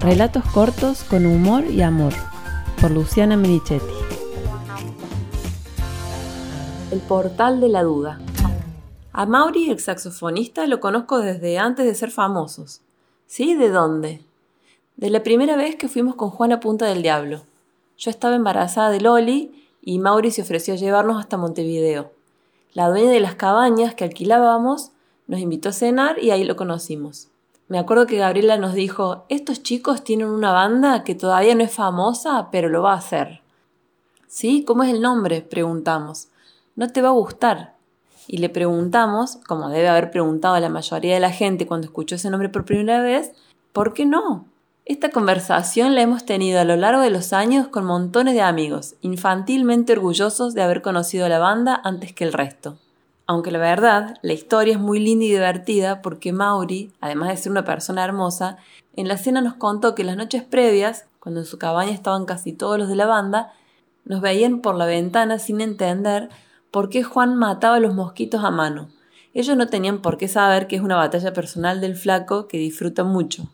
Relatos cortos con humor y amor, por Luciana Merichetti. El portal de la duda. A Mauri, el saxofonista, lo conozco desde antes de ser famosos. ¿Sí? ¿De dónde? De la primera vez que fuimos con Juana Punta del Diablo. Yo estaba embarazada de Loli y Mauri se ofreció a llevarnos hasta Montevideo. La dueña de las cabañas que alquilábamos nos invitó a cenar y ahí lo conocimos. Me acuerdo que Gabriela nos dijo, estos chicos tienen una banda que todavía no es famosa, pero lo va a hacer. ¿Sí? ¿Cómo es el nombre? preguntamos. No te va a gustar. Y le preguntamos, como debe haber preguntado la mayoría de la gente cuando escuchó ese nombre por primera vez, ¿por qué no? Esta conversación la hemos tenido a lo largo de los años con montones de amigos, infantilmente orgullosos de haber conocido a la banda antes que el resto aunque la verdad, la historia es muy linda y divertida porque Mauri, además de ser una persona hermosa, en la cena nos contó que las noches previas, cuando en su cabaña estaban casi todos los de la banda, nos veían por la ventana sin entender por qué Juan mataba a los mosquitos a mano. Ellos no tenían por qué saber que es una batalla personal del flaco que disfruta mucho.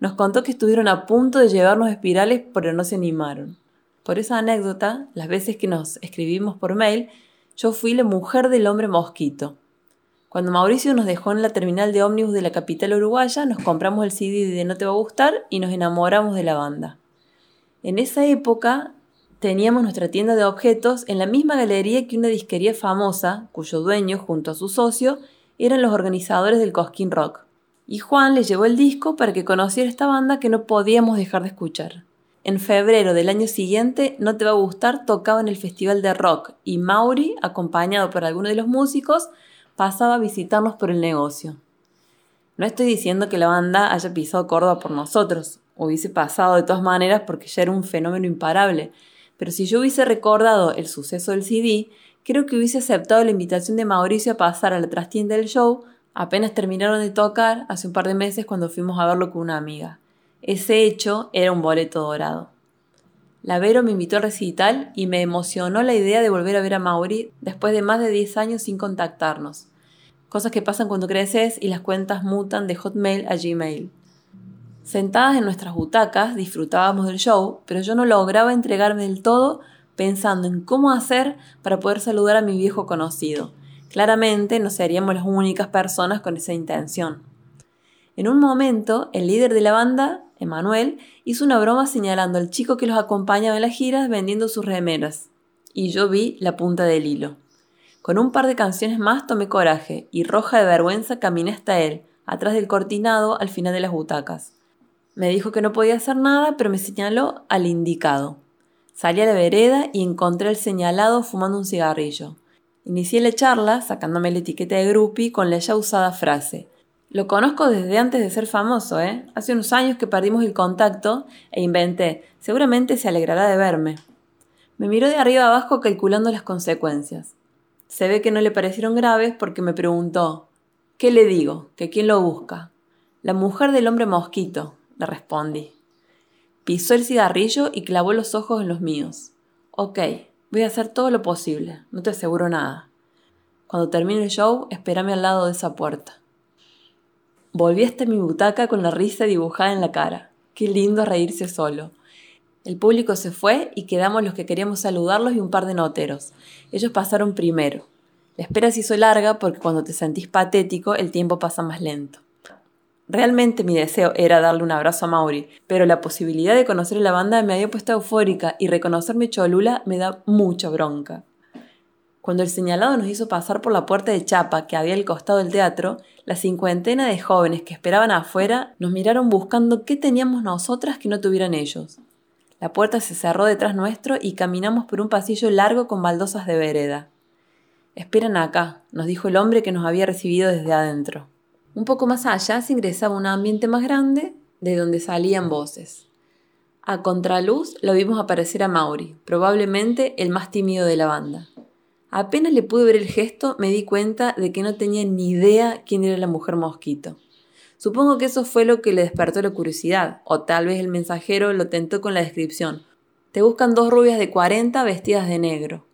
Nos contó que estuvieron a punto de llevarnos espirales pero no se animaron. Por esa anécdota, las veces que nos escribimos por mail, yo fui la mujer del hombre mosquito. Cuando Mauricio nos dejó en la terminal de ómnibus de la capital uruguaya, nos compramos el CD de No te va a gustar y nos enamoramos de la banda. En esa época teníamos nuestra tienda de objetos en la misma galería que una disquería famosa, cuyo dueño, junto a su socio, eran los organizadores del Cosquín Rock. Y Juan le llevó el disco para que conociera esta banda que no podíamos dejar de escuchar. En febrero del año siguiente, No Te Va a Gustar tocaba en el Festival de Rock y Mauri, acompañado por alguno de los músicos, pasaba a visitarnos por el negocio. No estoy diciendo que la banda haya pisado Córdoba por nosotros, hubiese pasado de todas maneras porque ya era un fenómeno imparable, pero si yo hubiese recordado el suceso del CD, creo que hubiese aceptado la invitación de Mauricio a pasar a la trastienda del show apenas terminaron de tocar hace un par de meses cuando fuimos a verlo con una amiga. Ese hecho era un boleto dorado. Lavero me invitó al recital y me emocionó la idea de volver a ver a Mauri después de más de 10 años sin contactarnos. Cosas que pasan cuando creces y las cuentas mutan de Hotmail a Gmail. Sentadas en nuestras butacas disfrutábamos del show, pero yo no lograba entregarme del todo pensando en cómo hacer para poder saludar a mi viejo conocido. Claramente no seríamos las únicas personas con esa intención. En un momento, el líder de la banda Emanuel, hizo una broma señalando al chico que los acompañaba en las giras vendiendo sus remeras. Y yo vi la punta del hilo. Con un par de canciones más tomé coraje y roja de vergüenza caminé hasta él, atrás del cortinado al final de las butacas. Me dijo que no podía hacer nada, pero me señaló al indicado. Salí a la vereda y encontré al señalado fumando un cigarrillo. Inicié la charla, sacándome la etiqueta de grupi, con la ya usada frase lo conozco desde antes de ser famoso, ¿eh? Hace unos años que perdimos el contacto e inventé, seguramente se alegrará de verme. Me miró de arriba abajo calculando las consecuencias. Se ve que no le parecieron graves porque me preguntó, ¿qué le digo? ¿Que quién lo busca? La mujer del hombre mosquito, le respondí. Pisó el cigarrillo y clavó los ojos en los míos. Ok, voy a hacer todo lo posible, no te aseguro nada. Cuando termine el show, espérame al lado de esa puerta. Volví hasta mi butaca con la risa dibujada en la cara. Qué lindo reírse solo. El público se fue y quedamos los que queríamos saludarlos y un par de noteros. Ellos pasaron primero. La espera se hizo larga porque cuando te sentís patético el tiempo pasa más lento. Realmente mi deseo era darle un abrazo a Mauri, pero la posibilidad de conocer a la banda me había puesto eufórica y reconocerme Cholula me da mucha bronca. Cuando el señalado nos hizo pasar por la puerta de chapa que había al costado del teatro, la cincuentena de jóvenes que esperaban afuera nos miraron buscando qué teníamos nosotras que no tuvieran ellos. La puerta se cerró detrás nuestro y caminamos por un pasillo largo con baldosas de vereda. Esperan acá, nos dijo el hombre que nos había recibido desde adentro. Un poco más allá se ingresaba un ambiente más grande, de donde salían voces. A contraluz lo vimos aparecer a Mauri, probablemente el más tímido de la banda. Apenas le pude ver el gesto, me di cuenta de que no tenía ni idea quién era la mujer mosquito. Supongo que eso fue lo que le despertó la curiosidad, o tal vez el mensajero lo tentó con la descripción. Te buscan dos rubias de 40 vestidas de negro.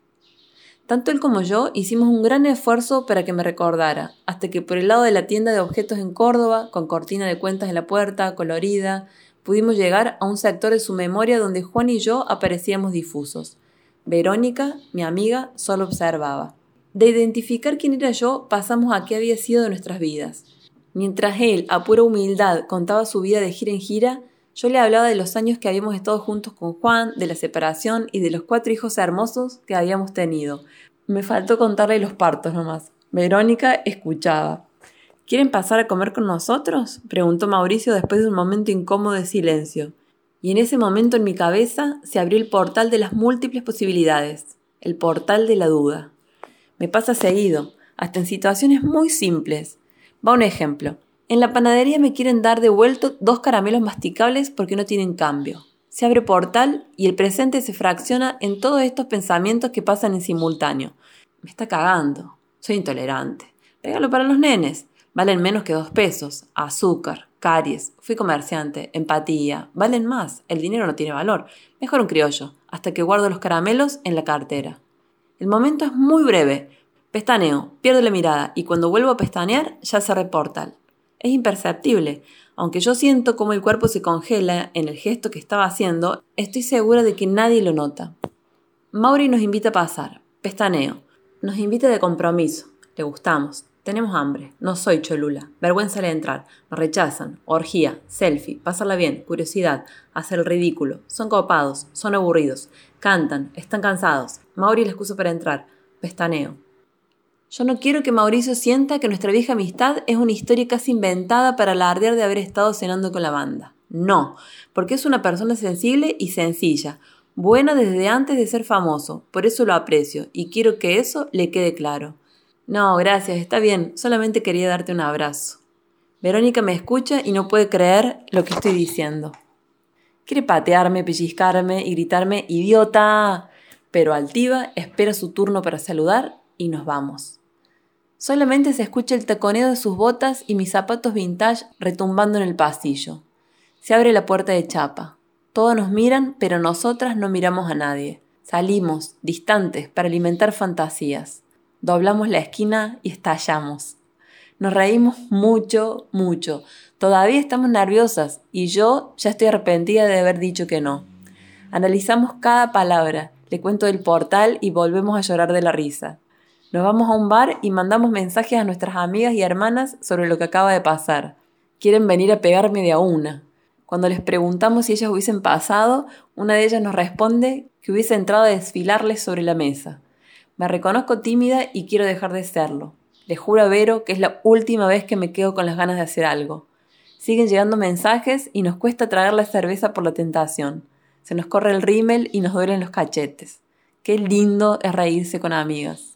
Tanto él como yo hicimos un gran esfuerzo para que me recordara, hasta que por el lado de la tienda de objetos en Córdoba, con cortina de cuentas en la puerta, colorida, pudimos llegar a un sector de su memoria donde Juan y yo aparecíamos difusos. Verónica, mi amiga, solo observaba. De identificar quién era yo, pasamos a qué había sido de nuestras vidas. Mientras él, a pura humildad, contaba su vida de gira en gira, yo le hablaba de los años que habíamos estado juntos con Juan, de la separación y de los cuatro hijos hermosos que habíamos tenido. Me faltó contarle los partos nomás. Verónica escuchaba. ¿Quieren pasar a comer con nosotros? preguntó Mauricio después de un momento incómodo de silencio. Y en ese momento en mi cabeza se abrió el portal de las múltiples posibilidades, el portal de la duda. Me pasa seguido, hasta en situaciones muy simples. Va un ejemplo. En la panadería me quieren dar de vuelto dos caramelos masticables porque no tienen cambio. Se abre portal y el presente se fracciona en todos estos pensamientos que pasan en simultáneo. Me está cagando. Soy intolerante. Regalo para los nenes. Valen menos que dos pesos. Azúcar, caries. Fui comerciante. Empatía. Valen más. El dinero no tiene valor. Mejor un criollo. Hasta que guardo los caramelos en la cartera. El momento es muy breve. Pestaneo, pierdo la mirada y cuando vuelvo a pestanear ya cerré portal es imperceptible. Aunque yo siento como el cuerpo se congela en el gesto que estaba haciendo, estoy segura de que nadie lo nota. Mauri nos invita a pasar. Pestaneo. Nos invita de compromiso. Le gustamos. Tenemos hambre. No soy cholula. Vergüenza de entrar. Me rechazan. Orgía. Selfie. Pasarla bien. Curiosidad. Hacer el ridículo. Son copados. Son aburridos. Cantan. Están cansados. Mauri la excusa para entrar. Pestaneo. Yo no quiero que Mauricio sienta que nuestra vieja amistad es una historia casi inventada para alardear de haber estado cenando con la banda. No, porque es una persona sensible y sencilla, buena desde antes de ser famoso, por eso lo aprecio y quiero que eso le quede claro. No, gracias, está bien, solamente quería darte un abrazo. Verónica me escucha y no puede creer lo que estoy diciendo. Quiere patearme, pellizcarme y gritarme idiota, pero altiva espera su turno para saludar y nos vamos. Solamente se escucha el taconeo de sus botas y mis zapatos vintage retumbando en el pasillo. Se abre la puerta de chapa. Todos nos miran, pero nosotras no miramos a nadie. Salimos, distantes, para alimentar fantasías. Doblamos la esquina y estallamos. Nos reímos mucho, mucho. Todavía estamos nerviosas y yo ya estoy arrepentida de haber dicho que no. Analizamos cada palabra, le cuento del portal y volvemos a llorar de la risa. Nos vamos a un bar y mandamos mensajes a nuestras amigas y hermanas sobre lo que acaba de pasar. Quieren venir a pegarme de a una. Cuando les preguntamos si ellas hubiesen pasado, una de ellas nos responde que hubiese entrado a desfilarles sobre la mesa. Me reconozco tímida y quiero dejar de serlo. Le juro a Vero que es la última vez que me quedo con las ganas de hacer algo. Siguen llegando mensajes y nos cuesta tragar la cerveza por la tentación. Se nos corre el rímel y nos duelen los cachetes. Qué lindo es reírse con amigas.